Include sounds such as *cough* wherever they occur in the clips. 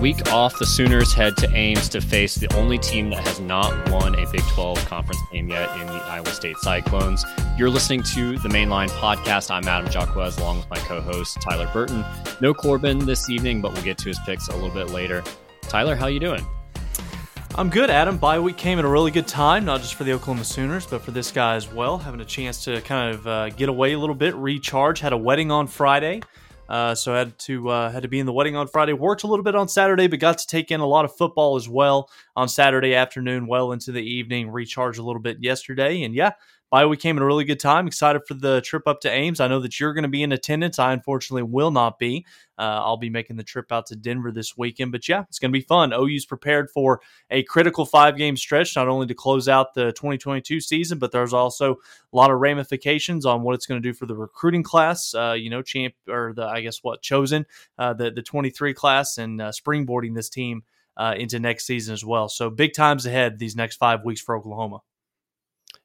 week off, the Sooners head to Ames to face the only team that has not won a Big 12 conference game yet in the Iowa State Cyclones. You're listening to the Mainline Podcast. I'm Adam Jacquez along with my co-host Tyler Burton. No Corbin this evening, but we'll get to his picks a little bit later. Tyler, how you doing? I'm good, Adam. Bye week came at a really good time, not just for the Oklahoma Sooners, but for this guy as well. Having a chance to kind of uh, get away a little bit, recharge. Had a wedding on Friday. Uh, so I had to uh, had to be in the wedding on Friday. Worked a little bit on Saturday, but got to take in a lot of football as well on Saturday afternoon, well into the evening. Recharged a little bit yesterday, and yeah, bye week came at a really good time. Excited for the trip up to Ames. I know that you're going to be in attendance. I unfortunately will not be. Uh, I'll be making the trip out to Denver this weekend. But yeah, it's going to be fun. OU's prepared for a critical five game stretch, not only to close out the 2022 season, but there's also a lot of ramifications on what it's going to do for the recruiting class. Uh, you know, champ or the I guess what chosen uh, the the 23 class and uh, springboarding this team. Uh, into next season as well. So big times ahead these next five weeks for Oklahoma.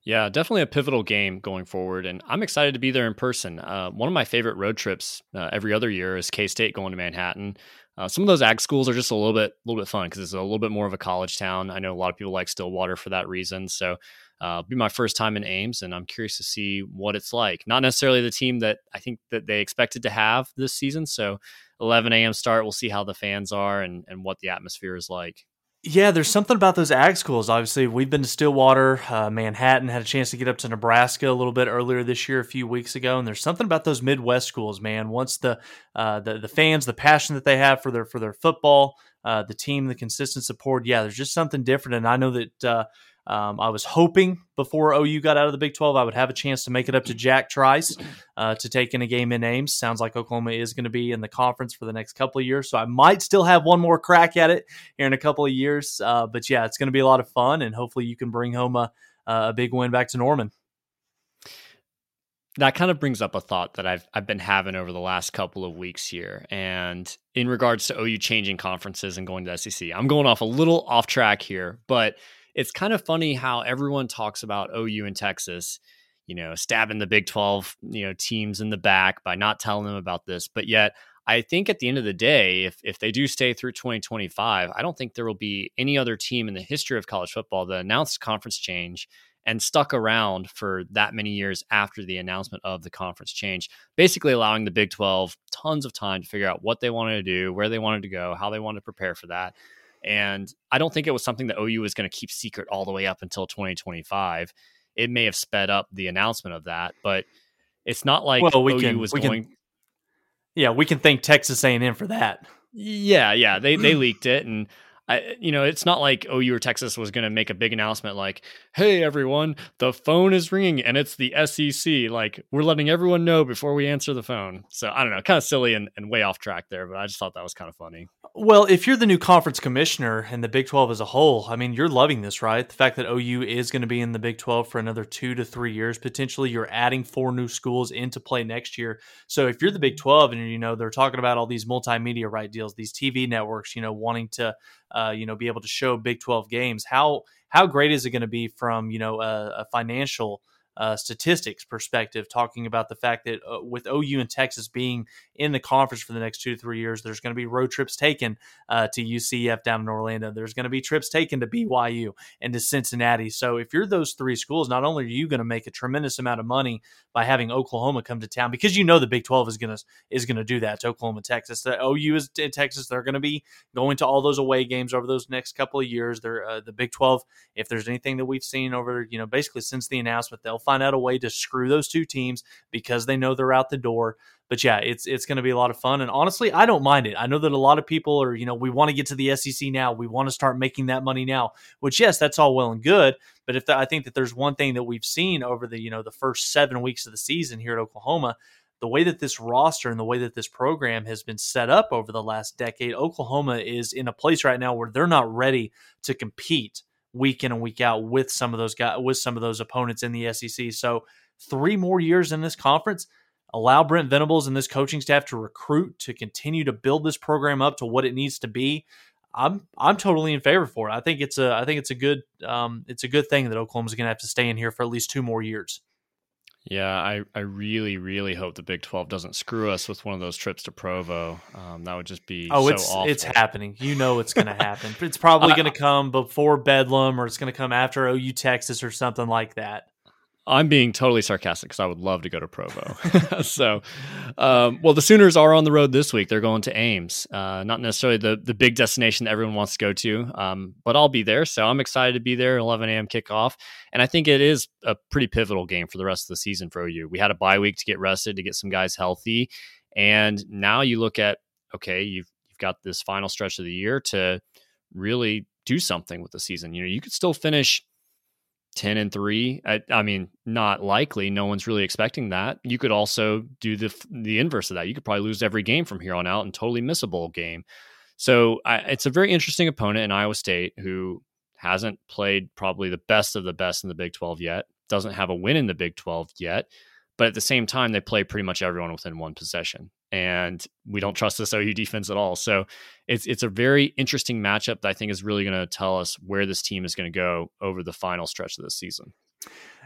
Yeah, definitely a pivotal game going forward, and I'm excited to be there in person. Uh, one of my favorite road trips uh, every other year is K State going to Manhattan. Uh, some of those ag schools are just a little bit, a little bit fun because it's a little bit more of a college town. I know a lot of people like Stillwater for that reason. So, uh, be my first time in Ames, and I'm curious to see what it's like. Not necessarily the team that I think that they expected to have this season. So, 11 a.m. start. We'll see how the fans are and and what the atmosphere is like. Yeah, there's something about those ag schools. Obviously, we've been to Stillwater, uh, Manhattan, had a chance to get up to Nebraska a little bit earlier this year, a few weeks ago, and there's something about those Midwest schools, man. Once the uh, the the fans, the passion that they have for their for their football, uh, the team, the consistent support, yeah, there's just something different. And I know that uh, um, I was hoping before OU got out of the Big 12, I would have a chance to make it up to Jack Trice uh, to take in a game in Ames. Sounds like Oklahoma is going to be in the conference for the next couple of years. So I might still have one more crack at it here in a couple of years. Uh, but yeah, it's going to be a lot of fun. And hopefully you can bring home a, a big win back to Norman. That kind of brings up a thought that I've I've been having over the last couple of weeks here, and in regards to OU changing conferences and going to SEC, I'm going off a little off track here, but it's kind of funny how everyone talks about OU and Texas, you know, stabbing the Big 12, you know, teams in the back by not telling them about this. But yet, I think at the end of the day, if if they do stay through 2025, I don't think there will be any other team in the history of college football that announced conference change and stuck around for that many years after the announcement of the conference change, basically allowing the Big 12 tons of time to figure out what they wanted to do, where they wanted to go, how they wanted to prepare for that. And I don't think it was something that OU was going to keep secret all the way up until 2025. It may have sped up the announcement of that, but it's not like well, we OU can, was we going. Can, yeah, we can thank Texas A&M for that. Yeah, yeah, they they *clears throat* leaked it, and I, you know, it's not like oh, OU or Texas was going to make a big announcement like, "Hey, everyone, the phone is ringing and it's the SEC." Like, we're letting everyone know before we answer the phone. So I don't know, kind of silly and, and way off track there, but I just thought that was kind of funny. Well, if you're the new conference commissioner and the Big 12 as a whole, I mean, you're loving this, right? The fact that OU is going to be in the Big 12 for another two to three years, potentially, you're adding four new schools into play next year. So if you're the Big 12 and, you know, they're talking about all these multimedia right deals, these TV networks, you know, wanting to uh, you know, be able to show Big 12 games. How how great is it going to be from you know a, a financial uh, statistics perspective, talking about the fact that uh, with OU and Texas being in the conference for the next two to three years, there's going to be road trips taken uh, to UCF down in Orlando. There's going to be trips taken to BYU and to Cincinnati. So if you're those three schools, not only are you going to make a tremendous amount of money by having Oklahoma come to town, because you know the Big 12 is going to is going to do that to Oklahoma, Texas. The OU is in Texas. They're going to be going to all those away games over those next couple of years. They're uh, the Big 12. If there's anything that we've seen over, you know, basically since the announcement, they'll find out a way to screw those two teams because they know they're out the door. But yeah, it's it's going to be a lot of fun, and honestly, I don't mind it. I know that a lot of people are, you know, we want to get to the SEC now, we want to start making that money now. Which yes, that's all well and good, but if the, I think that there's one thing that we've seen over the you know the first seven weeks of the season here at Oklahoma, the way that this roster and the way that this program has been set up over the last decade, Oklahoma is in a place right now where they're not ready to compete week in and week out with some of those guys with some of those opponents in the SEC. So three more years in this conference allow Brent Venables and this coaching staff to recruit to continue to build this program up to what it needs to be. I'm I'm totally in favor for it. I think it's a I think it's a good um, it's a good thing that Oklahoma's going to have to stay in here for at least two more years. Yeah, I, I really, really hope the Big 12 doesn't screw us with one of those trips to Provo. Um, that would just be oh, so it's awful. it's happening. You know it's going to happen. it's probably *laughs* going to come before Bedlam, or it's going to come after OU Texas or something like that. I'm being totally sarcastic because I would love to go to Provo. *laughs* so, um, well, the Sooners are on the road this week. They're going to Ames, uh, not necessarily the the big destination that everyone wants to go to, um, but I'll be there. So I'm excited to be there. 11 a.m. kickoff, and I think it is a pretty pivotal game for the rest of the season for OU. We had a bye week to get rested, to get some guys healthy, and now you look at okay, you've you've got this final stretch of the year to really do something with the season. You know, you could still finish 10 and 3 I, I, mean not likely no one's really expecting that. You could also do the the inverse of that you could probably lose every game from here on out and totally miss a bowl game. So I, it's a very interesting opponent in iowa state who hasn't played probably the best of the best in the big 12 yet doesn't have a win in the big 12 yet but at the same time they play pretty much everyone within one possession and we don't trust this OU defense at all. So it's it's a very interesting matchup that I think is really going to tell us where this team is going to go over the final stretch of the season.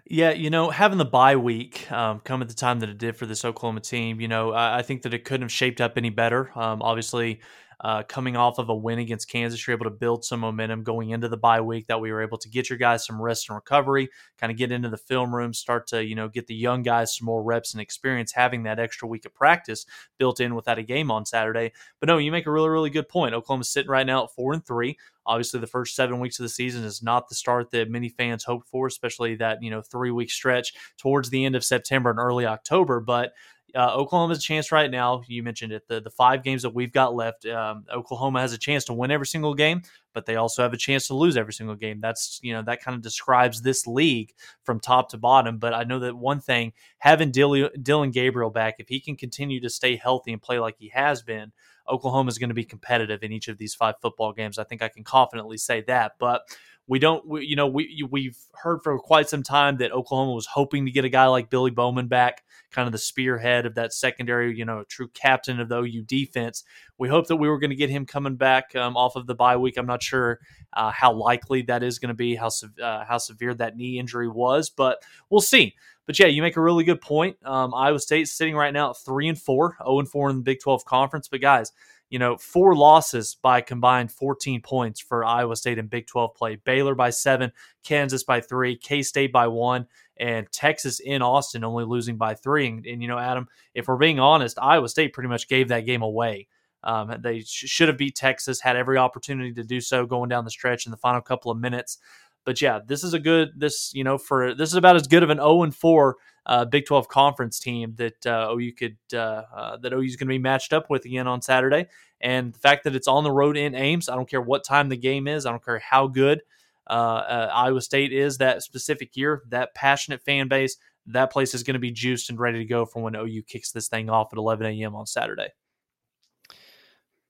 Yeah, you know, having the bye week um, come at the time that it did for this Oklahoma team, you know, I, I think that it couldn't have shaped up any better. Um, obviously, uh, coming off of a win against Kansas, you're able to build some momentum going into the bye week that we were able to get your guys some rest and recovery, kind of get into the film room, start to, you know, get the young guys some more reps and experience having that extra week of practice built in without a game on Saturday. But no, you make a really, really good point. Oklahoma's sitting right now at four and three. Obviously, the first seven weeks of the season is not the start that many fans hoped for, especially that, you know, three week stretch towards the end of September and early October. But uh, Oklahoma has a chance right now. You mentioned it. The the five games that we've got left, um, Oklahoma has a chance to win every single game, but they also have a chance to lose every single game. That's you know that kind of describes this league from top to bottom. But I know that one thing, having Dillon Gabriel back, if he can continue to stay healthy and play like he has been, Oklahoma is going to be competitive in each of these five football games. I think I can confidently say that. But we don't, we, you know, we we've heard for quite some time that Oklahoma was hoping to get a guy like Billy Bowman back, kind of the spearhead of that secondary, you know, true captain of the OU defense. We hope that we were going to get him coming back um, off of the bye week. I'm not sure uh, how likely that is going to be, how uh, how severe that knee injury was, but we'll see. But yeah, you make a really good point. Um, Iowa State sitting right now at three and four, zero oh and four in the Big Twelve conference. But guys, you know, four losses by combined 14 points for Iowa State in Big 12 play. Baylor by seven, Kansas by three, K State by one, and Texas in Austin only losing by three. And, and, you know, Adam, if we're being honest, Iowa State pretty much gave that game away. Um, they sh- should have beat Texas, had every opportunity to do so going down the stretch in the final couple of minutes. But yeah, this is a good this you know for this is about as good of an 0 and 4 uh, Big 12 conference team that uh, OU could uh, uh that OU is going to be matched up with again on Saturday. And the fact that it's on the road in Ames, I don't care what time the game is, I don't care how good uh, uh, Iowa State is that specific year, that passionate fan base, that place is going to be juiced and ready to go for when OU kicks this thing off at 11 a.m. on Saturday.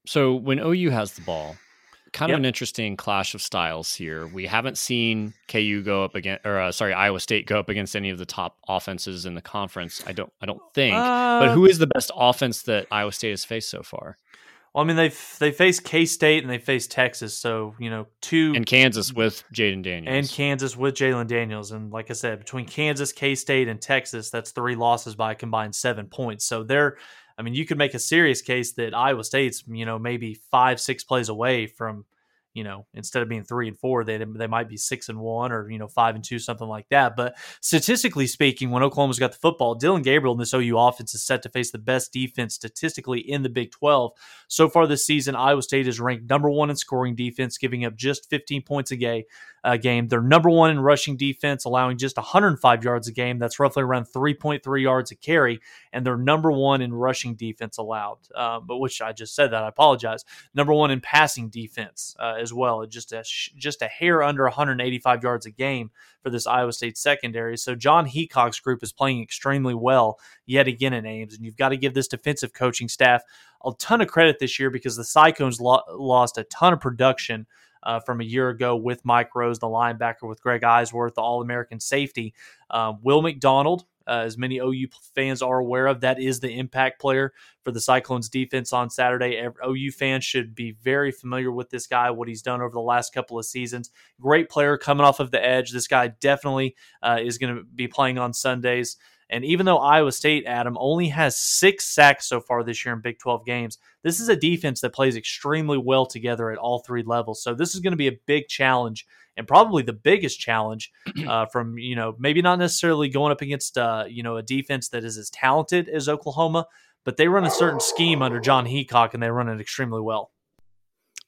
So when OU has the ball, kind yep. of an interesting clash of styles here. We haven't seen KU go up against, or uh, sorry, Iowa State go up against any of the top offenses in the conference. I don't, I don't think. Uh, but who is the best offense that Iowa State has faced so far? Well, I mean they've they faced K State and they faced Texas, so you know two and Kansas with Jayden Daniels and Kansas with Jalon Daniels, and like I said, between Kansas, K State, and Texas, that's three losses by a combined seven points. So they're I mean, you could make a serious case that Iowa State's, you know, maybe five, six plays away from, you know, instead of being three and four, they they might be six and one or you know five and two, something like that. But statistically speaking, when Oklahoma's got the football, Dillon Gabriel in this OU offense is set to face the best defense statistically in the Big Twelve so far this season. Iowa State is ranked number one in scoring defense, giving up just 15 points a game uh, game. They're number one in rushing defense, allowing just 105 yards a game. That's roughly around 3.3 yards a carry. And they're number one in rushing defense allowed, uh, but which I just said that. I apologize. Number one in passing defense uh, as well, just a just a hair under 185 yards a game for this Iowa State secondary. So John Heacock's group is playing extremely well yet again in Ames, and you've got to give this defensive coaching staff a ton of credit this year because the Cyclones lo- lost a ton of production uh, from a year ago with Mike Rose, the linebacker, with Greg Eisworth, the All American safety. Um, Will McDonald, uh, as many OU fans are aware of, that is the impact player for the Cyclones defense on Saturday. Every, OU fans should be very familiar with this guy, what he's done over the last couple of seasons. Great player coming off of the edge. This guy definitely uh, is going to be playing on Sundays. And even though Iowa State, Adam, only has six sacks so far this year in Big 12 games, this is a defense that plays extremely well together at all three levels. So this is going to be a big challenge and probably the biggest challenge *clears throat* uh, from, you know, maybe not necessarily going up against, uh, you know, a defense that is as talented as Oklahoma, but they run a certain scheme under John Heacock and they run it extremely well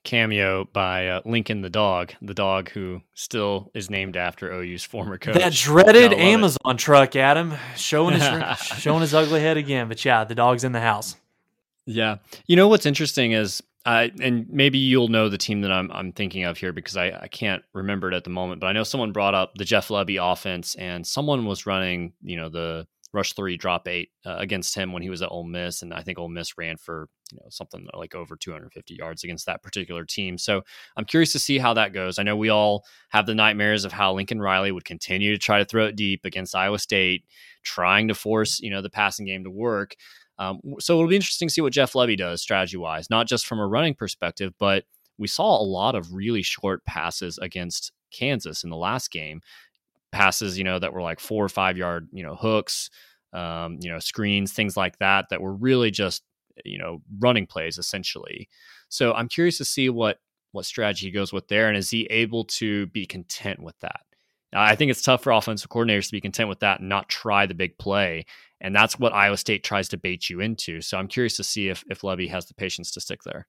cameo by uh, Lincoln the dog, the dog who still is named after OU's former coach. That dreaded Amazon it. truck, Adam, showing his *laughs* showing his ugly head again. But yeah, the dog's in the house. Yeah, you know what's interesting is, uh, and maybe you'll know the team that I'm I'm thinking of here because I, I can't remember it at the moment, but I know someone brought up the Jeff Lebby offense, and someone was running, you know, the rush three, drop eight uh, against him when he was at Ole Miss, and I think Ole Miss ran for you know something like over 250 yards against that particular team. So I'm curious to see how that goes. I know we all have the nightmares of how Lincoln Riley would continue to try to throw it deep against Iowa State, trying to force you know the passing game to work. Um, so it'll be interesting to see what Jeff Lebby does strategy wise, not just from a running perspective, but we saw a lot of really short passes against Kansas in the last game passes, you know, that were like four or five yard, you know, hooks, um, you know, screens, things like that, that were really just, you know, running plays essentially. So I'm curious to see what what strategy he goes with there, and is he able to be content with that? I think it's tough for offensive coordinators to be content with that and not try the big play, and that's what Iowa State tries to bait you into. So I'm curious to see if if Lebby has the patience to stick there.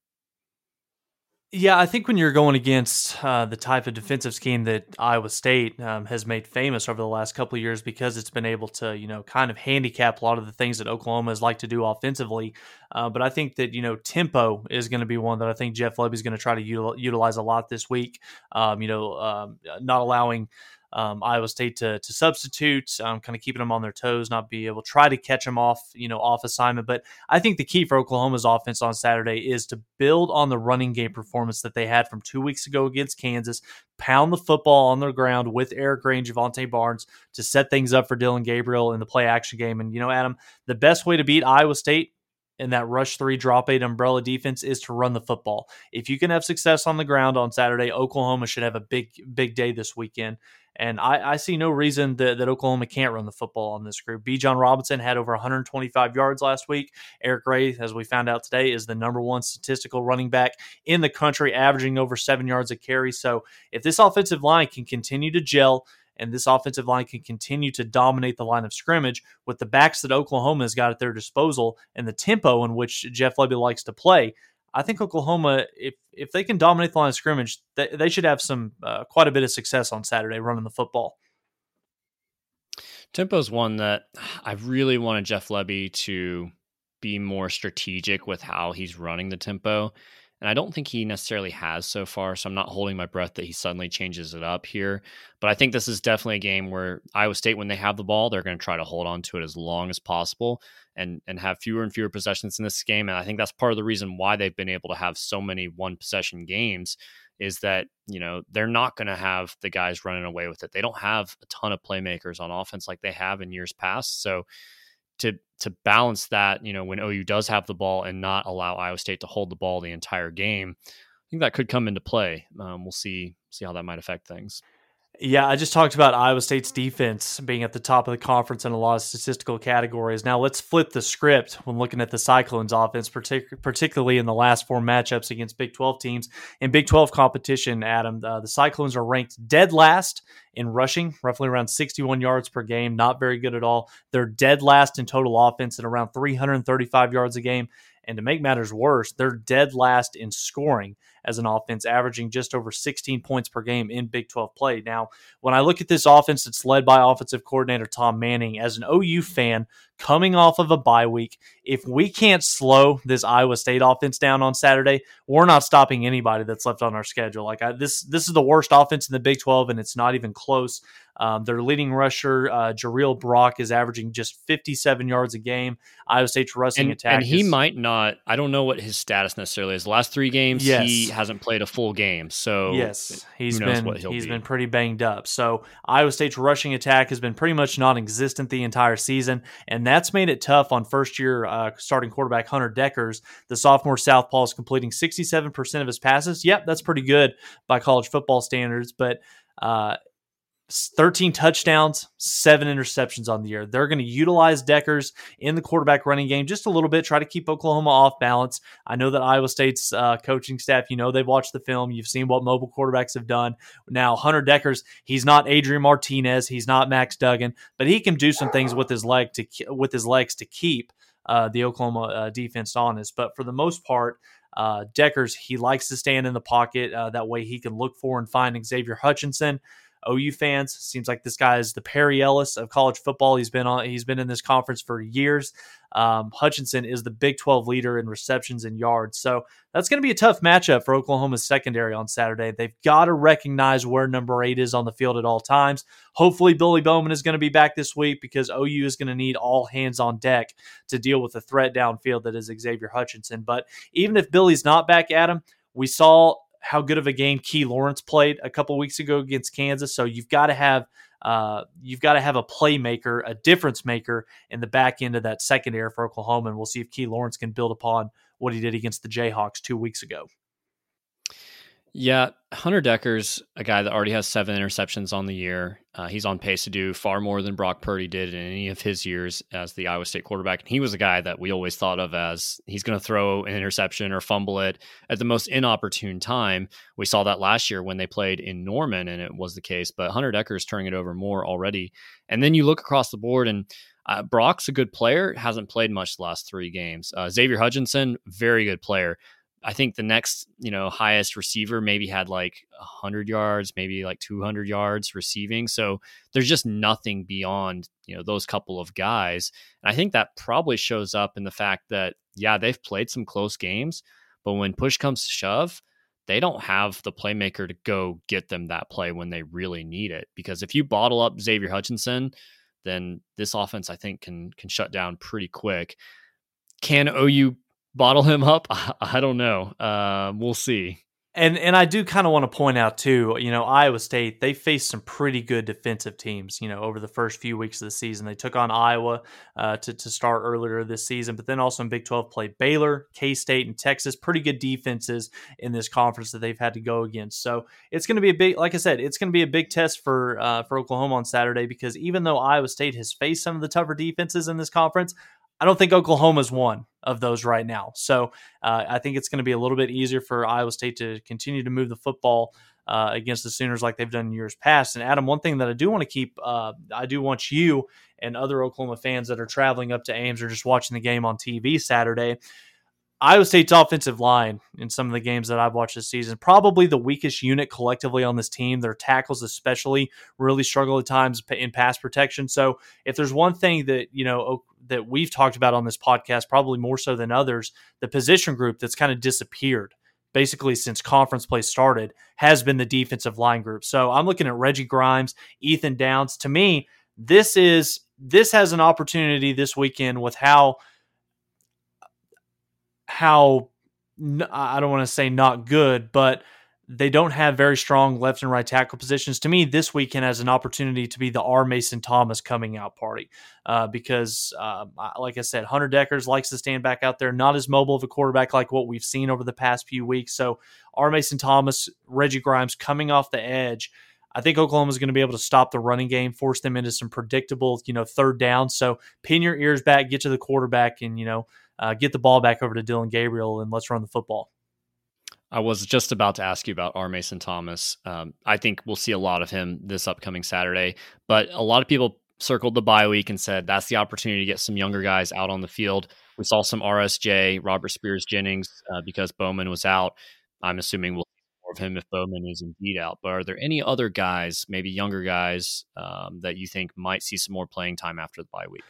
Yeah, I think when you're going against uh, the type of defensive scheme that Iowa State um, has made famous over the last couple of years, because it's been able to, you know, kind of handicap a lot of the things that Oklahoma has liked to do offensively. Uh, but I think that you know tempo is going to be one that I think Jeff Lebby is going to try to util- utilize a lot this week. Um, you know, um, not allowing um, Iowa State to to substitute, um, kind of keeping them on their toes, not be able to try to catch them off, you know, off assignment. But I think the key for Oklahoma's offense on Saturday is to build on the running game performance that they had from two weeks ago against Kansas, pound the football on the ground with Eric Gray and Jovantae Barnes to set things up for Dillon Gabriel in the play action game. And you know, Adam, the best way to beat Iowa State in that rush three, drop eight umbrella defense is to run the football. If you can have success on the ground on Saturday, Oklahoma should have a big, big day this weekend. And I, I see no reason that, that, Oklahoma can't run the football on this group. Bijan Robinson had over 125 yards last week. Eric Gray, as we found out today, is the number one statistical running back in the country, averaging over seven yards a carry. So if this offensive line can continue to gel, and this offensive line can continue to dominate the line of scrimmage with the backs that Oklahoma has got at their disposal and the tempo in which Jeff Lebby likes to play, I think Oklahoma, if if they can dominate the line of scrimmage, they, they should have some uh, quite a bit of success on Saturday running the football. Tempo is one that I really wanted Jeff Lebby to be more strategic with how he's running the tempo. And I don't think he necessarily has so far. So I'm not holding my breath that he suddenly changes it up here. But I think this is definitely a game where Iowa State, when they have the ball, they're going to try to hold on to it as long as possible and and have fewer and fewer possessions in this game. And I think that's part of the reason why they've been able to have so many one possession games is that you know they're not going to have the guys running away with it. They don't have a ton of playmakers on offense like they have in years past. So to to balance that, you know, when OU does have the ball and not allow Iowa State to hold the ball the entire game, I think that could come into play. Um, we'll see see how that might affect things. Yeah, I just talked about Iowa State's defense being at the top of the conference in a lot of statistical categories. Now let's flip the script when looking at the Cyclones offense, partic- particularly in the last four matchups against Big 12 teams. In Big 12 competition, Adam, uh, the Cyclones are ranked dead last in rushing, roughly around 61 yards per game, not very good at all. They're dead last in total offense at around 335 yards a game. And to make matters worse, they're dead last in scoring as an offense, averaging just over 16 points per game in Big 12 play. Now, when I look at this offense that's led by offensive coordinator Tom Manning, as an OU fan coming off of a bye week, if we can't slow this Iowa State offense down on Saturday, we're not stopping anybody that's left on our schedule. Like I, this, this is the worst offense in the Big 12, and it's not even close. Um, their leading rusher, uh, Jirehl Brock, is averaging just 57 yards a game. Iowa State's rushing and, attack. And he is, might not, I don't know what his status necessarily is. The last three games, yes. he hasn't played a full game. So, yes, he's been he's be. been pretty banged up. So, Iowa State's rushing attack has been pretty much non existent the entire season. And that's made it tough on first year uh, starting quarterback Hunter Dekkers. The sophomore Southpaw is completing 67% of his passes. Yep, that's pretty good by college football standards. But, uh, 13 touchdowns, seven interceptions on the year. They're going to utilize Dekkers in the quarterback running game just a little bit, try to keep Oklahoma off balance. I know that Iowa State's uh, coaching staff, you know, they've watched the film. You've seen what mobile quarterbacks have done. Now, Hunter Dekkers, he's not Adrian Martinez, he's not Max Duggan, but he can do some things with his leg to with his legs to keep uh, the Oklahoma uh, defense honest. But for the most part, uh, Dekkers, he likes to stand in the pocket. Uh, that way he can look for and find Xavier Hutchinson. OU fans. Seems like this guy is the Perry Ellis of college football. He's been on. He's been in this conference for years. Um, Hutchinson is the Big 12 leader in receptions and yards. So that's going to be a tough matchup for Oklahoma's secondary on Saturday. They've got to recognize where number eight is on the field at all times. Hopefully, Billy Bowman is going to be back this week because OU is going to need all hands on deck to deal with the threat downfield that is Xavier Hutchinson. But even if Billy's not back him, we saw how good of a game Key Lawrence played a couple weeks ago against Kansas. So you've got to have uh, you've got to have a playmaker, a difference maker in the back end of that secondary for Oklahoma, and we'll see if Key Lawrence can build upon what he did against the Jayhawks two weeks ago. Yeah, Hunter Dekker's a guy that already has seven interceptions on the year. Uh, he's on pace to do far more than Brock Purdy did in any of his years as the Iowa State quarterback. And he was a guy that we always thought of as he's going to throw an interception or fumble it at the most inopportune time. We saw that last year when they played in Norman, and it was the case. But Hunter Dekkers turning it over more already. And then you look across the board, and uh, Brock's a good player, hasn't played much the last three games. Uh, Xavier Hutchinson, very good player. I think the next, you know, highest receiver maybe had like 100 yards, maybe like 200 yards receiving. So there's just nothing beyond, you know, those couple of guys. And I think that probably shows up in the fact that, yeah, they've played some close games, but when push comes to shove, they don't have the playmaker to go get them that play when they really need it. Because if you bottle up Xavier Hutchinson, then this offense, I think, can can shut down pretty quick. Can OU bottle him up? *laughs* I, don't know. Uh, we'll see. And and I do kind of want to point out too, you know, Iowa State they faced some pretty good defensive teams, you know, over the first few weeks of the season. They took on Iowa uh, to to start earlier this season, but then also in Big Twelve played Baylor, K State, and Texas. Pretty good defenses in this conference that they've had to go against. So it's going to be a big, like I said, it's going to be a big test for uh, for Oklahoma on Saturday because even though Iowa State has faced some of the tougher defenses in this conference, I don't think Oklahoma's one of those right now. So uh, I think it's going to be a little bit easier for Iowa State to continue to move the football uh, against the Sooners like they've done in years past. And Adam, one thing that I do want to keep, uh, I do want you and other Oklahoma fans that are traveling up to Ames or just watching the game on TV Saturday Iowa State's offensive line in some of the games that I've watched this season, probably the weakest unit collectively on this team. Their tackles, especially, really struggle at times in pass protection. So, if there's one thing that you know that we've talked about on this podcast, probably more so than others, the position group that's kind of disappeared basically since conference play started has been the defensive line group. So, I'm looking at Reggie Grimes, Ethan Downs. To me, this is this has an opportunity this weekend with how how I don't want to say not good, but they don't have very strong left and right tackle positions. To me, this weekend has an opportunity to be the R. Mason Thomas coming out party uh, because, uh, like I said, Hunter Dekkers likes to stand back out there, not as mobile of a quarterback like what we've seen over the past few weeks. So, R. Mason Thomas, Reggie Grimes coming off the edge. I think Oklahoma is going to be able to stop the running game, force them into some predictable, you know, third down. So pin your ears back, get to the quarterback, and you know, uh, get the ball back over to Dillon Gabriel and let's run the football. I was just about to ask you about R. Mason Thomas. Um, I think we'll see a lot of him this upcoming Saturday, but a lot of people circled the bye week and said that's the opportunity to get some younger guys out on the field. We saw some RSJ, Robert Spears Jennings, uh, because Bowman was out. I'm assuming we'll see more of him if Bowman is indeed out. But are there any other guys, maybe younger guys, um, that you think might see some more playing time after the bye week?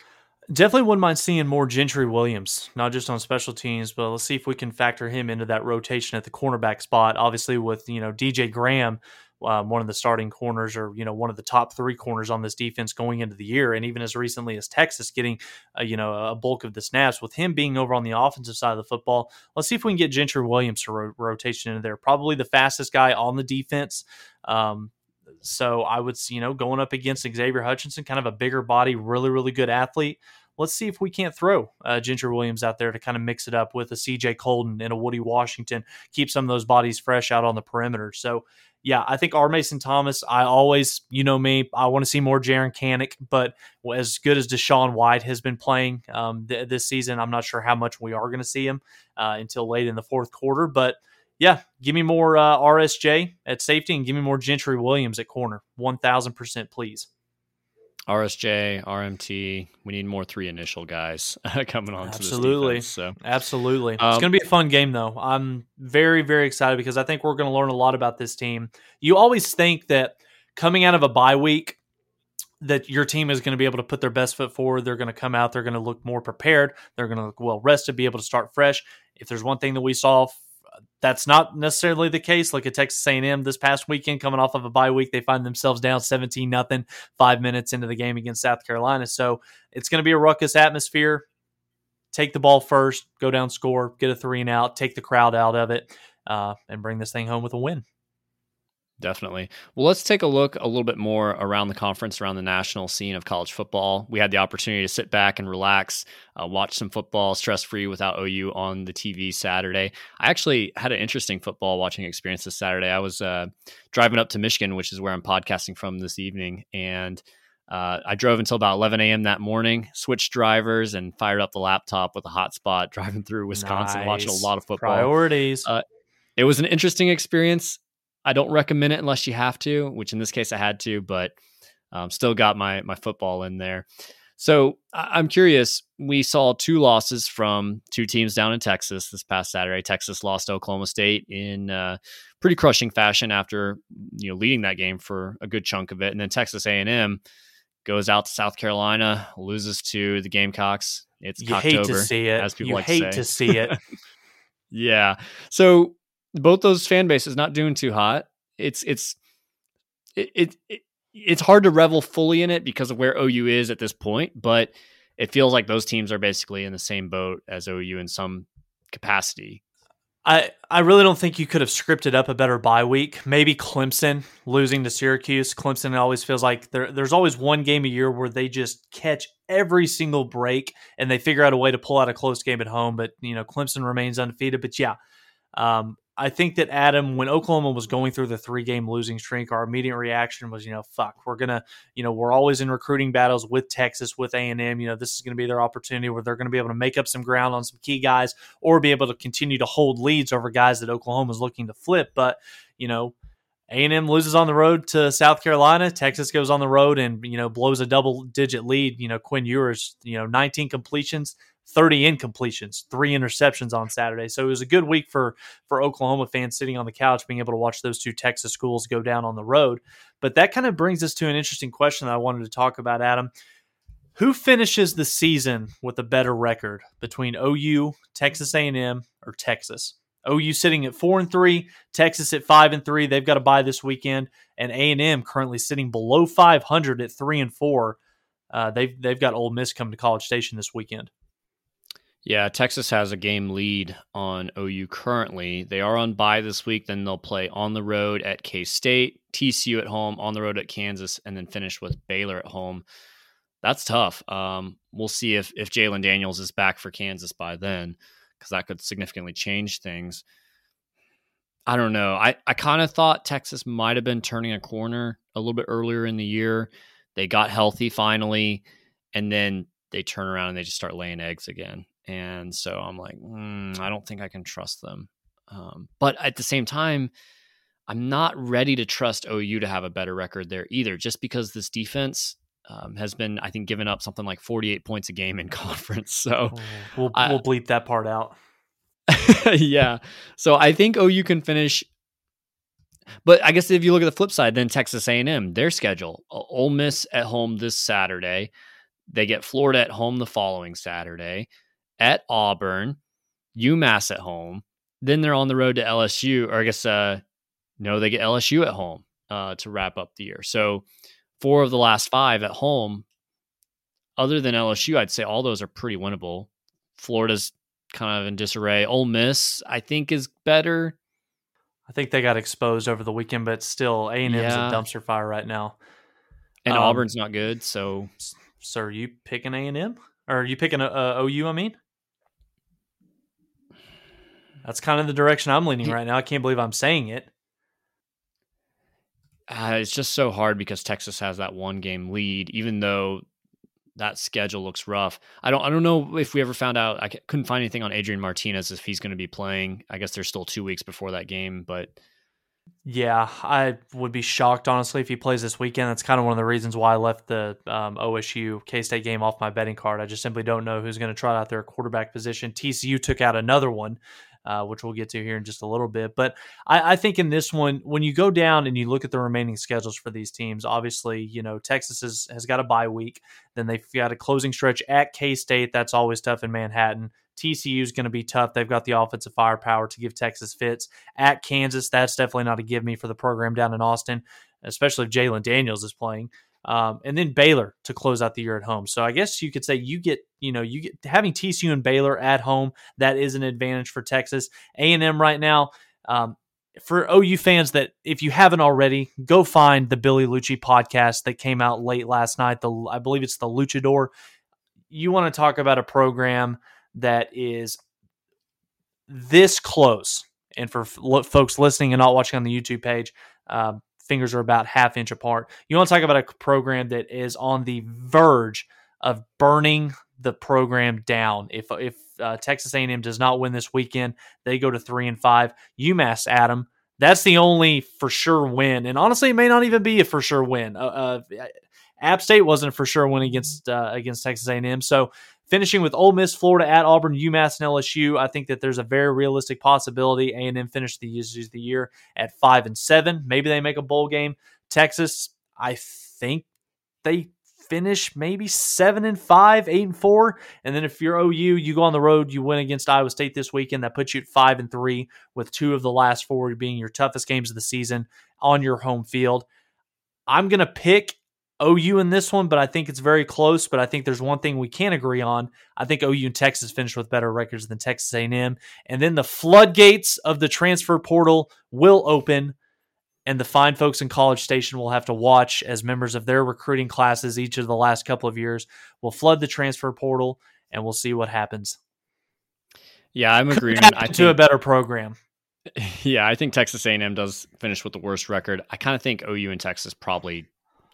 Definitely wouldn't mind seeing more Gentry Williams, not just on special teams, but let's see if we can factor him into that rotation at the cornerback spot. Obviously, with you know DJ Graham, um, one of the starting corners, or you know one of the top three corners on this defense going into the year, and even as recently as Texas getting uh, you know a bulk of the snaps, with him being over on the offensive side of the football, let's see if we can get Gentry Williams to ro- rotation into there. Probably the fastest guy on the defense. Um, so I would, you know, going up against Xavier Hutchinson, kind of a bigger body, really, really good athlete. let's see if we can't throw uh, Gentry Williams out there to kind of mix it up with a CJ Coldon and a Woody Washington, keep some of those bodies fresh out on the perimeter. So, yeah, I think R. Mason Thomas, I always, you know me, I want to see more Jaren Kanak, but as good as DaShaun White has been playing um, th- this season, I'm not sure how much we are going to see him uh, until late in the fourth quarter. But yeah, give me more uh, RSJ at safety and give me more Gentry Williams at corner. 1000% please. RSJ, RMT. We need more three initial guys *laughs* coming on. Absolutely. Defense, so absolutely, Um, it's going to be a fun game though. I'm very very excited because I think we're going to learn a lot about this team. You always think that coming out of a bye week that your team is going to be able to put their best foot forward. They're going to come out. They're going to look more prepared. They're going to look well rested, be able to start fresh. If there's one thing that we saw, that's not necessarily the case. Look at Texas A&M this past weekend, coming off of a bye week, they find themselves down 17 nothing five minutes into the game against South Carolina. So it's going to be a ruckus atmosphere. Take the ball first, go down, score, get a three and out, take the crowd out of it, uh, and bring this thing home with a win. Definitely. Well, let's take a look a little bit more around the conference, around the national scene of college football. We had the opportunity to sit back and relax, uh, watch some football stress free without OU on the TV Saturday. I actually had an interesting football watching experience this Saturday. I was uh, driving up to Michigan, which is where I'm podcasting from this evening, and uh, I drove until about 11 a.m. that morning, switched drivers, and fired up the laptop with a hotspot *laughs* driving through Wisconsin, nice. watching a lot of football. Priorities. Uh, it was an interesting experience. I don't recommend it unless you have to, which in this case I had to, but um, still got my my football in there. So I'm curious. We saw two losses from two teams down in Texas this past Saturday. Texas lost to Oklahoma State in uh, pretty crushing fashion after you know leading that game for a good chunk of it, and then Texas A&M goes out to South Carolina, loses to the Gamecocks. It's you hate to see it. As people you like hate to, to see it. *laughs* yeah. So both those fan bases not doing too hot. It's it's it, it, it it's hard to revel fully in it because of where OU is at this point, but it feels like those teams are basically in the same boat as OU in some capacity. I, I really don't think you could have scripted up a better bye week. Maybe Clemson losing to Syracuse. Clemson always feels like there, there's always one game a year where they just catch every single break and they figure out a way to pull out a close game at home. But you know, Clemson remains undefeated. But yeah, um, I think that Adam, when Oklahoma was going through the three game losing streak, our immediate reaction was, you know, fuck, we're gonna, you know, we're always in recruiting battles with Texas, with A and M. You know, this is to be their opportunity where they're to be able to make up some ground on some key guys, or be able to continue to hold leads over guys that Oklahoma is looking to flip. But you know, A and M loses on the road to South Carolina. Texas goes on the road and you know blows a double digit lead. You know, Quinn Ewers, you know, 19 completions. 30 incompletions, three interceptions on Saturday. So it was a good week for for Oklahoma fans sitting on the couch, being able to watch those two Texas schools go down on the road. But that kind of brings us to an interesting question that I wanted to talk about, Adam. Who finishes the season with a better record between OU, Texas A&M, or Texas? OU sitting at four and three, Texas at five and three. They've got to bye this weekend, and A and M currently sitting below 500 at three and four. Uh, they've they've got Ole Miss coming to College Station this weekend. Yeah, Texas has a game lead on OU currently. They are on bye this week. Then they'll play on the road at K State, TCU at home, on the road at Kansas, and then finish with Baylor at home. That's tough. Um, we'll see if if Jalon Daniels is back for Kansas by then, because that could significantly change things. I don't know. I, I kind of thought Texas might have been turning a corner a little bit earlier in the year. They got healthy finally, and then they turn around and they just start laying eggs again. And so I'm like, mm, I don't think I can trust them. Um, but at the same time, I'm not ready to trust OU to have a better record there either, just because this defense um, has been, I think, given up something like 48 points a game in *laughs* conference. So we'll, I, we'll bleep that part out. *laughs* yeah. So I think OU can finish. But I guess if you look at the flip side, then Texas A&M, their schedule: Ole Miss at home this Saturday, they get Florida at home the following Saturday at Auburn, UMass at home. Then they're on the road to LSU, or I guess uh, no, they get LSU at home uh, to wrap up the year. So four of the last five at home. Other than LSU, I'd say all those are pretty winnable. Florida's kind of in disarray. Ole Miss, I think, is better. I think they got exposed over the weekend, but still, A and M is a dumpster fire right now. And um, Auburn's not good. So, are you picking A and M? Or are you picking a, a OU? I mean, that's kind of the direction I'm leaning right now. I can't believe I'm saying it. Uh, it's just so hard because Texas has that one game lead, even though that schedule looks rough. I don't I don't know if we ever found out. I couldn't find anything on Adrian Martinez if he's going to be playing. I guess there's still two weeks before that game, but yeah, I would be shocked honestly if he plays this weekend. That's kind of one of the reasons why I left the um, OSU K State game off my betting card. I just simply don't know who's going to try out their quarterback position. TCU took out another one uh, which we'll get to here in just a little bit. But I, I, think in this one, when you go down and you look at the remaining schedules for these teams, obviously, you know, Texas has, has got a bye week. Then they've got a closing stretch at K State. That's always tough in Manhattan. TCU is going to be tough. They've got the offensive firepower to give Texas fits. At Kansas, that's definitely not a give me for the program down in Austin, especially if Jalon Daniels is playing um, and then Baylor to close out the year at home. So I guess you could say you get, you know, you get having TCU and Baylor at home. That is an advantage for Texas A and M right now. Um, for OU fans that if you haven't already, go find the Billy Liucci podcast that came out late last night. The I believe it's the Luchador. You want to talk about a program that is this close, and for folks listening and not watching on the YouTube page, uh, fingers are about half inch apart. You want to talk about a program that is on the verge of burning the program down. If if uh, Texas A&M does not win this weekend, they go to three and five. UMass, Adam, that's the only for sure win, and honestly, it may not even be a for sure win. Uh, uh, App State wasn't a for sure win against uh, against Texas A&M, so finishing with Ole Miss, Florida at Auburn, UMass, and LSU. I think that there's a very realistic possibility A&M finish the the year at five and seven. Maybe they make a bowl game. Texas, I think they finish maybe seven and five, eight and four. And then if you're OU, you go on the road, you win against Iowa State this weekend. That puts you at five and three, with two of the last four being your toughest games of the season on your home field. I'm gonna pick OU in this one, but I think it's very close. But I think there's one thing we can agree on. I think OU and Texas finished with better records than Texas A&M, and then the floodgates of the transfer portal will open, and the fine folks in College Station will have to watch as members of their recruiting classes each of the last couple of years will flood the transfer portal, and we'll see what happens. Yeah, I'm agreeing. I think, to a better program. *laughs* Yeah, I think Texas A&M does finish with the worst record. I kind of think OU and Texas probably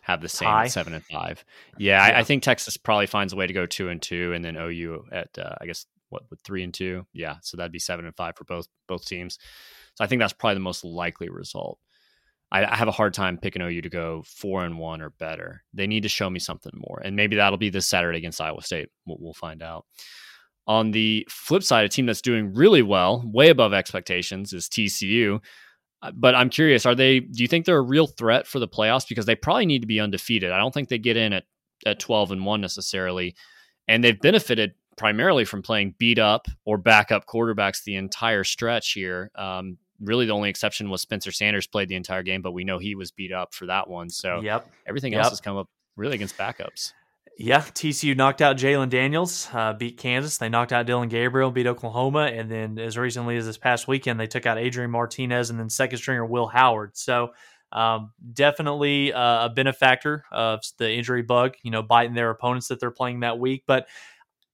have the same seven and five. Yeah, yeah. I, I, think Texas probably finds a way to go two and two, and then OU at uh, I guess what with three and two. Yeah, so that'd be seven and five for both both teams. So I think that's probably the most likely result. I, I have a hard time picking OU to go four and one or better. They need to show me something more, and maybe that'll be this Saturday against Iowa State. We'll, we'll find out. On the flip side, a team that's doing really well, way above expectations, is TCU. Uh, but I'm curious, are they do you think they're a real threat for the playoffs because they probably need to be undefeated. I don't think they get in at at 12 and 1 necessarily. And they've benefited primarily from playing beat up or backup quarterbacks the entire stretch here. Um, really the only exception was Spencer Sanders played the entire game, but we know he was beat up for that one. So yep. everything yep. else has come up really against backups. Yeah, TCU knocked out Jalon Daniels, uh, beat Kansas. They knocked out Dillon Gabriel, beat Oklahoma, and then as recently as this past weekend, they took out Adrian Martinez and then second stringer Will Howard. So um, definitely uh, a benefactor of the injury bug, you know, biting their opponents that they're playing that week. But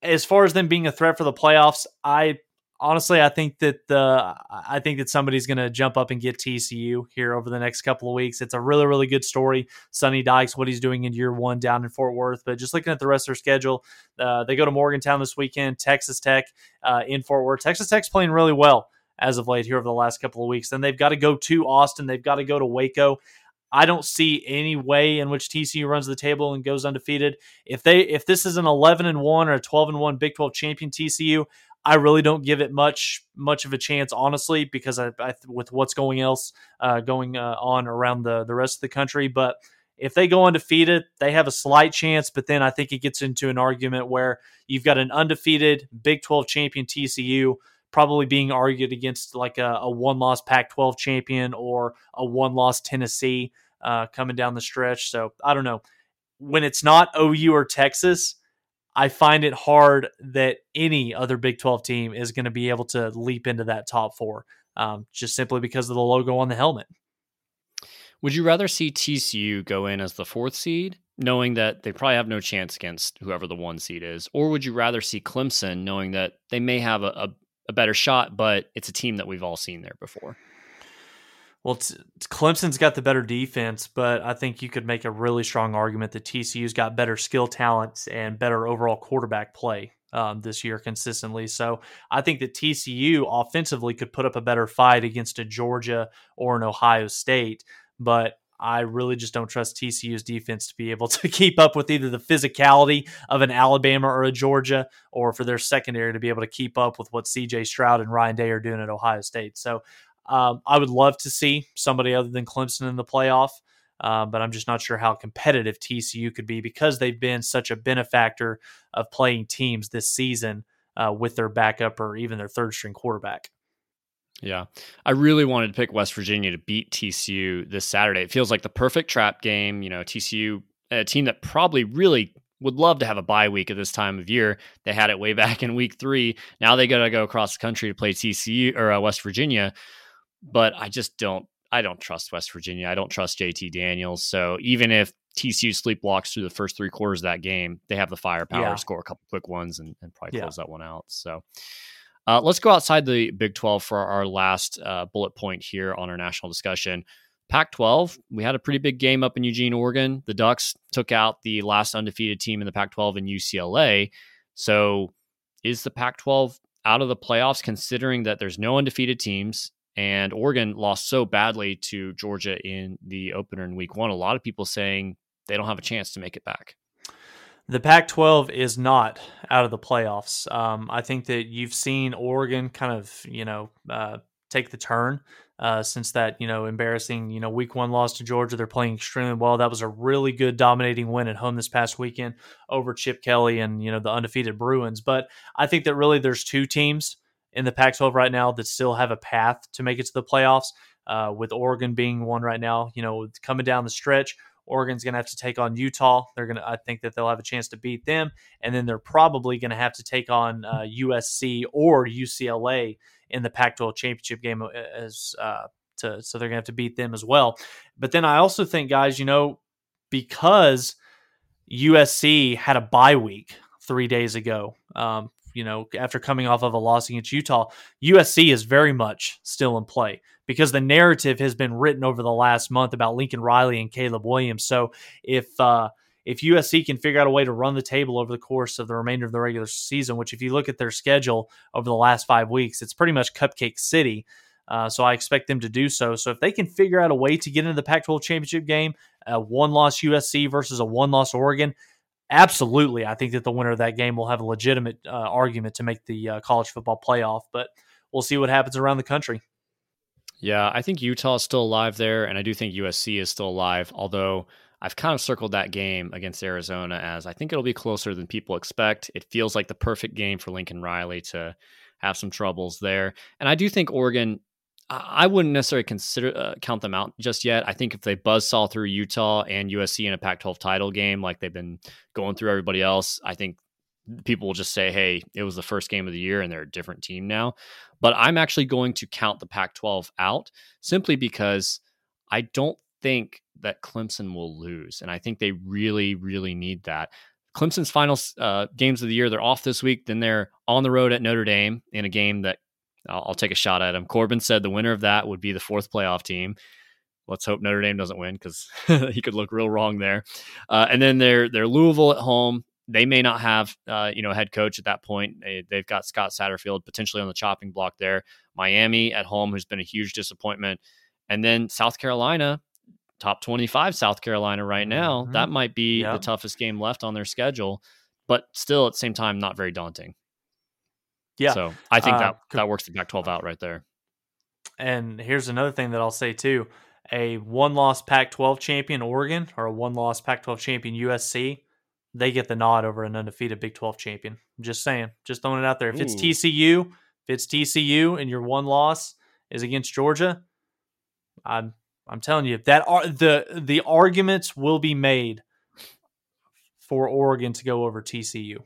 as far as them being a threat for the playoffs, I honestly, I think that the I think that somebody's going to jump up and get TCU here over the next couple of weeks. It's a really really good story. Sonny Dykes, what he's doing in year one down in Fort Worth, but just looking at the rest of their schedule, uh, they go to Morgantown this weekend, Texas Tech uh, in Fort Worth. Texas Tech's playing really well as of late here over the last couple of weeks. Then they've got to go to Austin. They've got to go to Waco. I don't see any way in which TCU runs the table and goes undefeated. If they if this is an 11 and 1 or a 12 and 1 Big 12 champion TCU, I really don't give it much much of a chance, honestly, because I, I with what's going else uh, going uh, on around the the rest of the country. But if they go undefeated, they have a slight chance. But then I think it gets into an argument where you've got an undefeated Big Twelve champion TCU probably being argued against like a, a one loss Pac twelve champion or a one loss Tennessee uh, coming down the stretch. So I don't know when it's not OU or Texas I find it hard that any other Big 12 team is going to be able to leap into that top four, um, just simply because of the logo on the helmet. Would you rather see TCU go in as the fourth seed, knowing that they probably have no chance against whoever the one seed is, or would you rather see Clemson, knowing that they may have a, a, a better shot, but it's a team that we've all seen there before? Well, Clemson's got the better defense, but I think you could make a really strong argument that TCU's got better skill talents and better overall quarterback play um, this year consistently. So I think that TCU offensively could put up a better fight against a Georgia or an Ohio State, but I really just don't trust TCU's defense to be able *laughs* to keep up with either the physicality of an Alabama or a Georgia, or for their secondary to be able to keep up with what CJ Stroud and Ryan Day are doing at Ohio State. So um, I would love to see somebody other than Clemson in the playoff, uh, but I'm just not sure how competitive TCU could be because they've been such a benefactor of playing teams this season uh, with their backup or even their third string quarterback. Yeah. I really wanted to pick West Virginia to beat TCU this Saturday. It feels like the perfect trap game. You know, TCU, a team that probably really would love to have a bye week at this time of year. They had it way *laughs* back in week three. Now they got to go across the country to play TCU or uh, West Virginia but I just don't I don't trust West Virginia. I don't trust JT Daniels. So even if TCU sleepwalks through the first three quarters of that game, they have the firepower yeah. to score a couple quick ones and, and probably close yeah. that one out. So uh, let's go outside the Big 12 for our last uh, bullet point here on our national discussion. Pac 12, we had a pretty big game up in Eugene, Oregon. The Ducks took out the last undefeated team in the Pac 12 in UCLA. So is the Pac 12 out of the playoffs considering that there's no undefeated teams? And Oregon lost so badly to Georgia in the opener in week one. A lot of people saying they don't have a chance to make it back. The Pac 12 is not out of the playoffs. Um, I think that you've seen Oregon kind of, you know, uh, take the turn uh, since that, you know, embarrassing, you know, week one loss to Georgia. They're playing extremely well. That was a really good dominating win at home this past weekend over Chip Kelly and, you know, the undefeated Bruins. But I think that really there's two teams in the Pac 12 right now that still have a path to make it to the playoffs, uh, with Oregon being one right now. You know, coming down the stretch, Oregon's going to have to take on Utah. They're going to, I think that they'll have a chance to beat them. And then they're probably going to have to take on uh, USC or UCLA in the Pac 12 championship game uh, as, uh, to, so they're going to have to beat them as well. But then I also think, guys, you know, because USC had a bye week three days ago um, you know, after coming off of a loss against Utah, USC is very much still in play because the narrative has been written over the last month about Lincoln Riley and Caleb Williams. So if uh, if USC can figure out a way to run the table over the course of the remainder of the regular season, which if you look at their schedule over the last five weeks, it's pretty much Cupcake City. Uh, so I expect them to do so. So if they can figure out a way to get into the Pac-12 championship game, a one-loss USC versus a one-loss Oregon, absolutely, I think that the winner of that game will have a legitimate uh, argument to make the uh, college football playoff. But we'll see what happens around the country. Yeah, I think Utah is still alive there, and I do think USC is still alive. Although I've kind of circled that game against Arizona as I think it'll be closer than people expect. It feels like the perfect game for Lincoln Riley to have some troubles there, and I do think Oregon I wouldn't necessarily consider uh, count them out just yet. I think if they buzz saw through Utah and USC in a Pac-12 title game, like they've been going through everybody else, I think people will just say, "Hey, it was the first game of the year, and they're a different team now." But I'm actually going to count the Pac-12 out simply because I don't think that Clemson will lose, and I think they really, really need that. Clemson's final uh, games of the year, they're off this week. Then they're on the road at Notre Dame in a game that I'll, I'll, take a shot at him. Corbin said the winner of that would be the fourth playoff team. Let's hope Notre Dame doesn't win because *laughs* he could look real wrong there. Uh, and then they're they're Louisville at home. They may not have uh, you know head coach at that point. They, they've got Scott Satterfield potentially on the chopping block there. Miami at home, who's been a huge disappointment, and then South Carolina, top twenty five South Carolina right now. Mm-hmm. That might be the toughest game left on their schedule, but still at the same time not very daunting. Yeah. So I think that uh, that works the Pac-12 out right there. And here's another thing that I'll say too: a one-loss Pac-12 champion Oregon or a one-loss Pac-12 champion USC, they get the nod over an undefeated Big 12 champion. I'm just saying, just throwing it out there. If Ooh. it's TCU, if it's TCU, and your one loss is against Georgia, I'm I'm telling you that are the the arguments will be made for Oregon to go over TCU.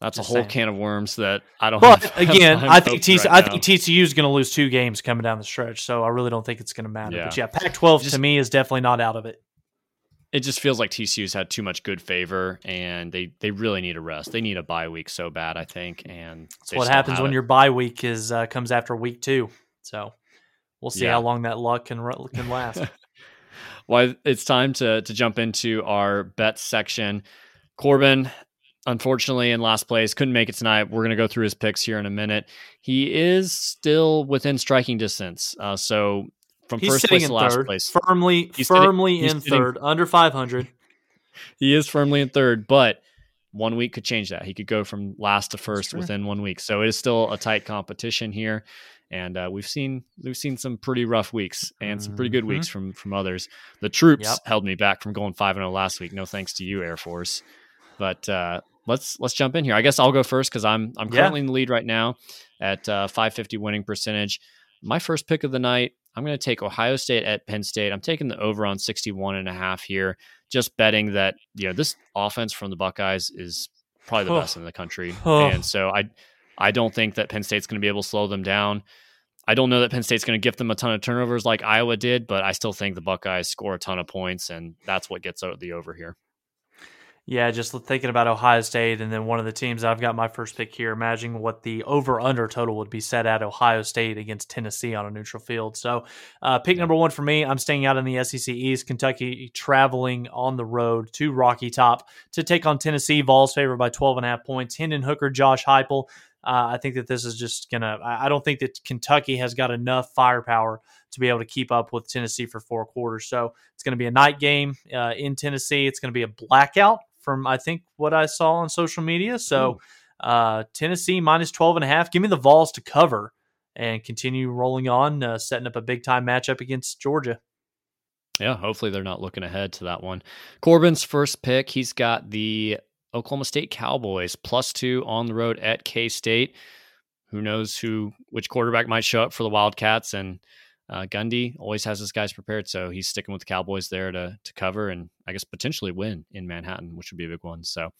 That's Just a whole saying. can of worms that I don't. But have- *laughs* have again, time I think open TC, right I think TCU is going to lose two games coming down the stretch, so I really don't think it's going to matter. But Yeah. yeah, Pac-12 to me is definitely not out of it. it just feels like TCU's had too much good favor, and they they really need a rest. They need a bye week so bad, I think. And That's what happens when your bye week is uh, comes after week two. So we'll see Yeah. how long that luck can can last. *laughs* Well, it's time to to jump into our bet section. Corbin, unfortunately, in last place, couldn't make it tonight. We're going to go through his picks here in a minute. He is still within striking distance. Uh, so from He's first place to last third, place, firmly He's sitting- firmly he's in sitting- third, under 500. *laughs* he is firmly in third, but one week could change that. He could go from last to first within one week. So it is still a tight competition here. And uh, we've seen we've seen some pretty rough weeks and some pretty good Mhm. weeks from from others. The troops Yep. held me back from going five and zero last week. No thanks to you, Air Force. But uh, let's let's jump in here. I guess I'll go first because I'm I'm Yeah. currently in the lead right now at uh, 550 winning percentage. My first pick of the night. I'm going to take Ohio State at Penn State. I'm taking the over on 61 and a half here just betting that you know this offense from the Buckeyes is probably the Oh. best in the country, Oh. and so I I don't think that Penn State's going to be able to slow them down. I don't know that Penn State's going to give them a ton of turnovers like Iowa did, but I still think the Buckeyes score a ton of points, and that's what gets out the over here. Yeah, just thinking about Ohio State and then one of the teams I've got my first pick here. Imagining what the over under total would be set at Ohio State against Tennessee on a neutral field. So, uh, pick number one for me. I'm staying out in the SEC East. Kentucky traveling on the road to Rocky Top to take on Tennessee. Vols favored by 12 and a half points. Hendon Hooker, Josh Heupel. Uh, I think that this is just gonna. I I don't think that Kentucky has got enough firepower to be able to keep up with Tennessee for four quarters. So it's going to be a night game uh, in Tennessee. It's going to be a blackout from I think what I saw on social media. So uh, Tennessee minus 12 and a half. Give me the Vols to cover and continue rolling on, uh, setting up a big time matchup against Georgia. Yeah, hopefully they're not looking ahead to that one. Corbin's first pick, he's got the Oklahoma State Cowboys plus two on the road at K State. Who knows who which quarterback might show up for the Wildcats and uh, Gundy always has his guys prepared, so he's sticking with the Cowboys there to to cover and I guess potentially win in Manhattan, which would be a big one. So,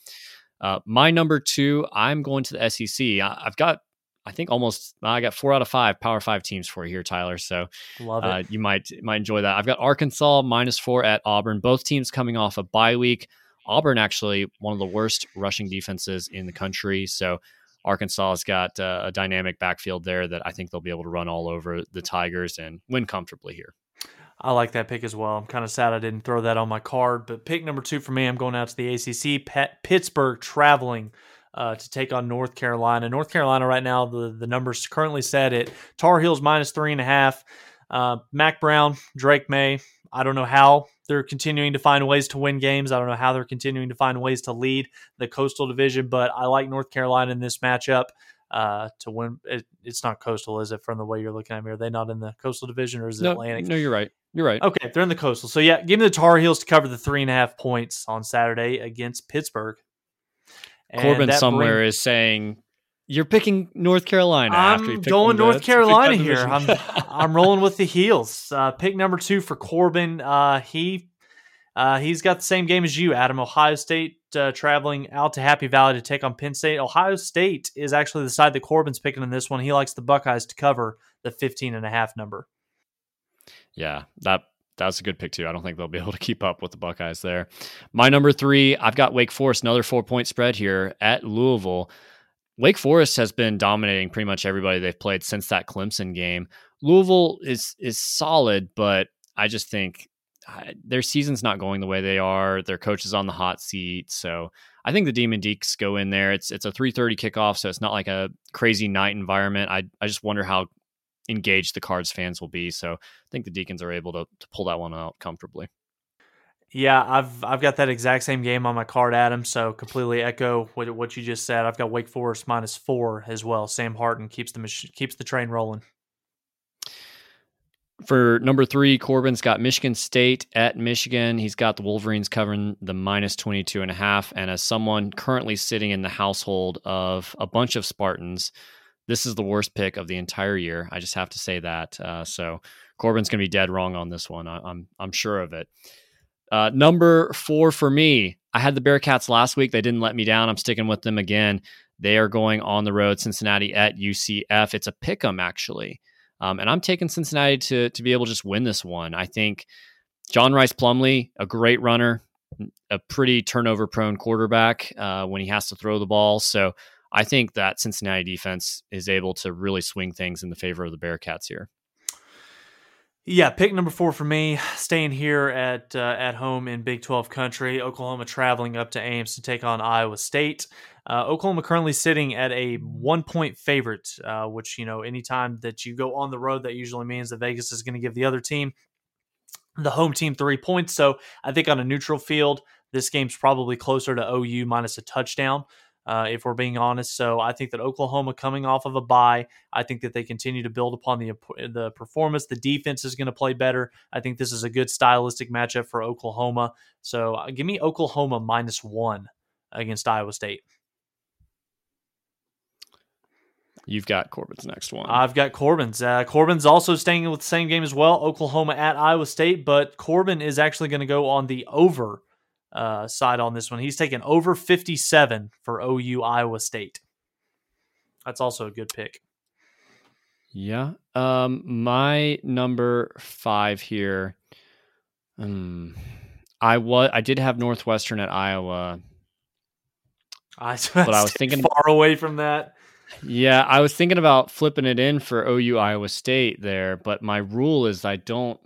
uh, my number two, I'm going to the SEC. I, I've got, I think almost, I got four out of five Power Five teams for you here, Tyler. So Love it. uh, you might might enjoy that. I've got Arkansas minus four at Auburn. Both teams coming off a bye week. Auburn actually one of the worst rushing defenses in the country. So Arkansas has got uh, a dynamic backfield there that I think they'll be able to run all over the Tigers and win comfortably here. I like that pick as well. I'm kind of sad I didn't throw that on my card, but pick number two for me, I'm going out to the ACC. Pet, Pittsburgh traveling uh, to take on North Carolina. North Carolina right now, the the numbers currently set at Tar Heels minus three and a half. Uh, Mack Brown, Drake Maye. I don't know how they're continuing to find ways to win games. I don't know how they're continuing to find ways to lead the Coastal Division, but I like North Carolina in this matchup uh, to win. It, it's not Coastal, is it? From the way you're looking at me, are they not in the Coastal Division or is it No, Atlantic? no, you're right. You're right. Okay, they're in the coastal. So yeah, give me the Tar Heels to cover the three and a half points on Saturday against Pittsburgh. And Corbin somewhere bring- is saying you're picking North Carolina. I'm picked going them North *laughs* Carolina here. I'm. *laughs* I'm rolling with the heels. Uh, pick number two for Corbin. Uh, he uh, he's got the same game as you, Adam. Ohio State uh, traveling out to Happy Valley to take on Penn State. Ohio State is actually the side that Corbin's picking in this one. He likes the Buckeyes to cover the 15 and a half number. Yeah, that that's a good pick too. I don't think they'll be *laughs* able to keep up with the Buckeyes there. My number three, I've got Wake Forest, another four point spread here at Louisville. Wake Forest has been dominating pretty much everybody they've played since that Clemson game. Louisville is is solid, but I just think their season's not going the way they are. Their coach is on the hot seat, so I think the Demon Deacs go in there. It's it's a three thirty kickoff, so it's not like a crazy night environment. I I just wonder how engaged the Cards fans will be. So I think the Deacons are able to, to pull that one out comfortably. Yeah, I've I've got that exact same game on my card, Adam. So completely echo what what you just said. I've got Wake Forest minus four as well. Sam Hartman keeps the mach- keeps the train rolling. For number three, Corbin's got Michigan State at Michigan. He's got the Wolverines covering the minus 22 and a half. And as someone currently sitting in the household of a bunch of Spartans, this is the worst pick of the entire year. I just have to say that. Uh, so Corbin's going to be dead wrong on this one. I, I'm I'm sure of it. Uh, number four for me, I had the Bearcats last week. They didn't let me down. I'm sticking with them again. They are going on the road, Cincinnati at UCF. It's a pick 'em, actually. Um, and I'm taking Cincinnati to, to be able to just win this one. I think John Rhys Plumlee, a great runner, a pretty turnover prone quarterback uh, when he has to throw the ball. So I think that Cincinnati defense is able to really swing things in the favor of the Bearcats here. Yeah, pick number four for me. Staying here at uh, at home in Big Twelve country. Oklahoma traveling up to Ames to take on Iowa State. Uh, Oklahoma currently sitting at a one point favorite, uh, which you know anytime that you go on the road, that usually means that Vegas is going to give the other team the home team three points. So I think on a neutral field, this game's probably closer to OU minus a touchdown. Uh, if we're being honest, so I think that Oklahoma coming off of a bye, I think that they continue to build upon the the performance. The defense is going to play better. I think this is a good stylistic matchup for Oklahoma. So uh, give me Oklahoma minus one against Iowa State. You've got Corbin's next one. I've got Corbin's. Uh, Corbin's also staying with the same game as well, Oklahoma at Iowa State, but Corbin is actually going to go on the over uh, side on this one. He's taking over 57 for OU Iowa State. That's also a good pick. Yeah. Um, my number five here. Um, I was I did have Northwestern at Iowa. I, *laughs* but I was thinking far away from that. Yeah, I was thinking about flipping it in for OU Iowa State there, but my rule is I don't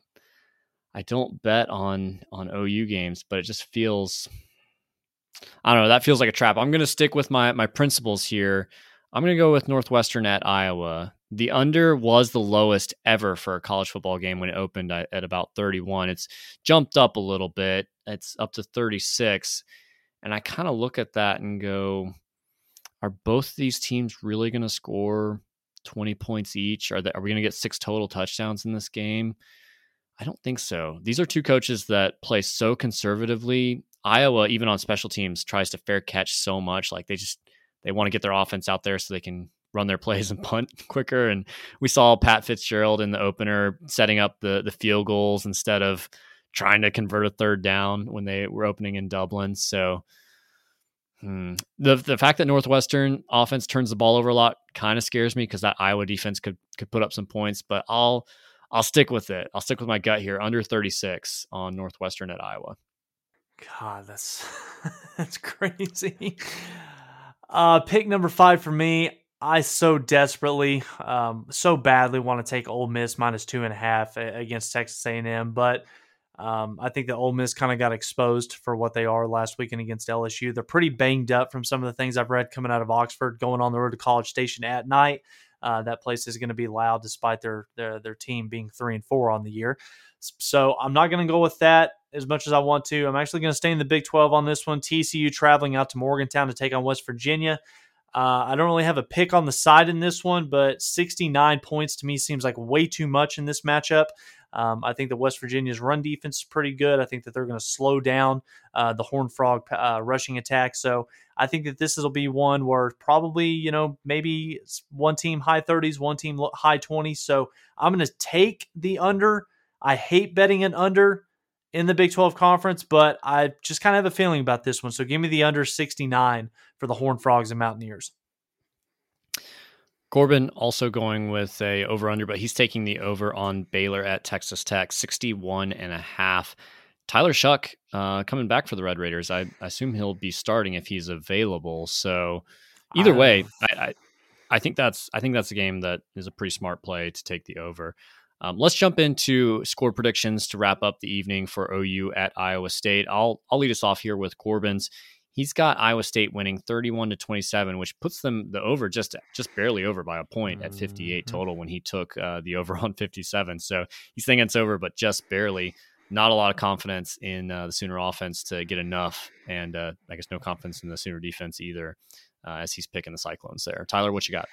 I don't bet on on OU games, but it just feels I don't know, that feels like a trap. I'm going to stick with my my principles here. I'm going to go with Northwestern at Iowa. The under was the lowest ever for a college football game when it opened at, at about 31. It's jumped up a little bit. It's up to 36. And I kind of look at that and go, are both these teams really going to score 20 points each? Are, they, are we going to get six total touchdowns in this game? I don't think so. These are two coaches that play so conservatively. Iowa, even on special teams, tries to fair catch so much. Like they just they want to get their offense out there so they can run their *laughs* plays and punt quicker. And we saw Pat Fitzgerald in the opener setting up the the field goals instead of trying to convert a third down when they were opening in Dublin. So Hmm. The the fact that Northwestern offense turns the ball over a lot kind of scares me because that Iowa defense could could put up some points, but I'll I'll stick with it. I'll stick with my gut here. Under 36 on Northwestern at Iowa. God, that's *laughs* that's crazy. Uh, pick number five for me. I so desperately, um, so badly want to take Ole Miss minus two and a half against Texas A&M, but um, I think that Ole Miss kind of got exposed for what they are last weekend against LSU. They're pretty banged up from some of the things I've read coming out of Oxford, going on the road to College Station at night. Uh, that place is going to be loud despite their, their their team being three and four on the year. So I'm not going to go with that as much as I want to. I'm actually going to stay in the Big 12 on this one. TCU traveling out to Morgantown to take on West Virginia. Uh, I don't really have a pick on the side in this one, but 69 points to me seems like way too much in this matchup. Um, I think that West Virginia's run defense is pretty good. I think that they're going to slow down uh, the Horn Frog uh, rushing attack. So I think that this will be one where probably, you know, maybe one team high 30s, one team high 20s. So I'm going to take the under. I hate betting an under in the Big 12 conference, but I just kind of have a feeling about this one. So give me the under 69 for the Horn Frogs and Mountaineers. Corbin also going with a over under, but he's taking the over on Baylor at Texas Tech, 61 and a half. Tyler Shough uh, coming back for the Red Raiders. I, I, assume he'll be starting if he's available. So either way, I, I, I think that's I think that's a game that is a pretty smart play to take the over. Um, let's jump into score predictions to wrap up the evening for OU at Iowa State. I'll I'll lead us off here with Corbin's. He's got Iowa State winning 31 to 27, which puts them the over just just barely over by a point at 58 mm-hmm. total when he took uh, the over *laughs* on 57. So he's thinking it's over, but just barely. Not a lot of confidence in uh, the Sooner offense to get enough, and uh, I guess no confidence in the Sooner defense either, uh, as he's picking the Cyclones there. Tyler, what you got?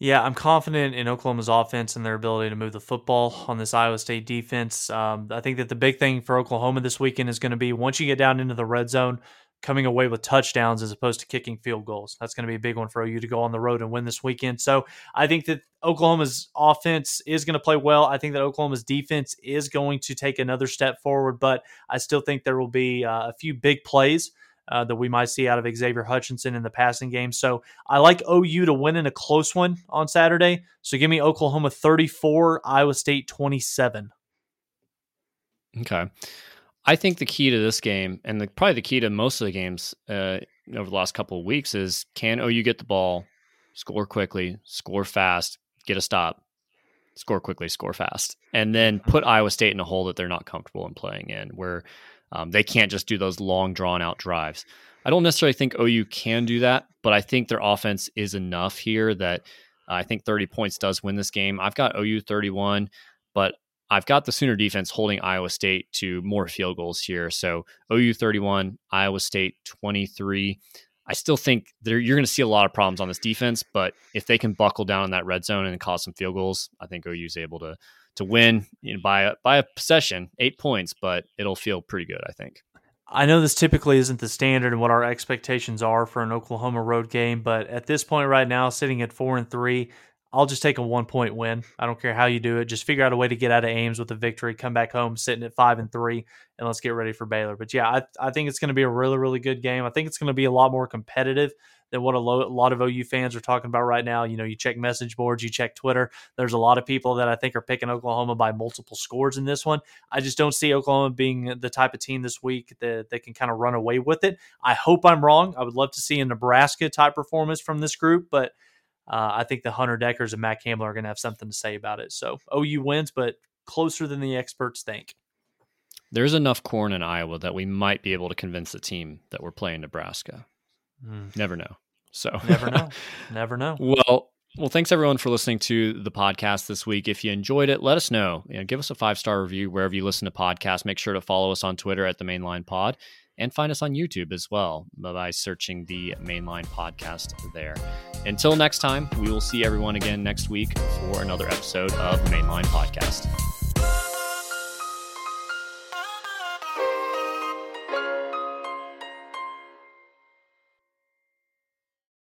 Yeah, I'm confident in Oklahoma's offense and their ability to move the football on this Iowa State defense. Um, I think that the big thing for Oklahoma this weekend is going to be once you get down into the red zone, coming away with touchdowns as opposed to kicking field goals. That's going to be a big one for OU to go on the road and win this weekend. So I think that Oklahoma's offense is going to play well. I think that Oklahoma's defense is going to take another step forward, but I still think there will be uh, a few big plays uh, that we might see out of Xavier Hutchinson in the passing game. So I like OU to win in a close one on Saturday. So give me Oklahoma 34, Iowa State 27. Okay. I think the key to this game, and the, probably the key to most of the games uh, over the last couple of weeks, is can OU get the ball, score quickly, score fast, get a stop, score quickly, score fast, and then put Iowa State in a hole that they're not comfortable in playing in, where um, they can't just do those long, drawn out drives. I don't necessarily think OU can do that, but I think their offense is enough here that uh, I think 30 points does win this game. I've got OU 31, but I've got the Sooner defense holding Iowa State to more field goals here. So OU 31, Iowa State 23. I still think you're going to see a lot of problems on this defense, but if they can buckle down in that red zone and cause some field goals, I think OU is able to to win you know, by a, by a possession, eight points, but it'll feel pretty good. I think. I know this typically isn't the standard and what our expectations are for an Oklahoma road game, but at this point right now, sitting at four and three, I'll just take a one point win. I don't care how you do it. Just figure out a way to get out of Ames with a victory, come back home sitting at five and three, and let's get ready for Baylor. But yeah, I, I think it's going to be a really, really good game. I think it's going to be a lot more competitive than what a, lo- a lot of OU fans are talking about right now. You know, you check message boards, you check Twitter. There's a lot of people that I think are picking Oklahoma by multiple scores in this one. I just don't see Oklahoma being the type of team this week that, they can kind of run away with it. I hope I'm wrong. I would love to see a Nebraska type performance from this group, but – uh, I think the Hunter Dekkers and Matt Campbell are going to have something to say about it. So OU wins, but closer than the experts think. There's enough corn in Iowa that we might be able to convince the team that we're playing Nebraska. Mm. Never know. So never know. *laughs* Never know. well, well, thanks everyone for listening to the podcast this week. If you enjoyed it, let us know. You know give us a five star review wherever you listen to podcasts. Make sure to follow us on Twitter at the Mainline Pod and find us on YouTube as well by searching the Mainline Podcast there. Until next time, we will see everyone again next week for another episode of Mainline Podcast.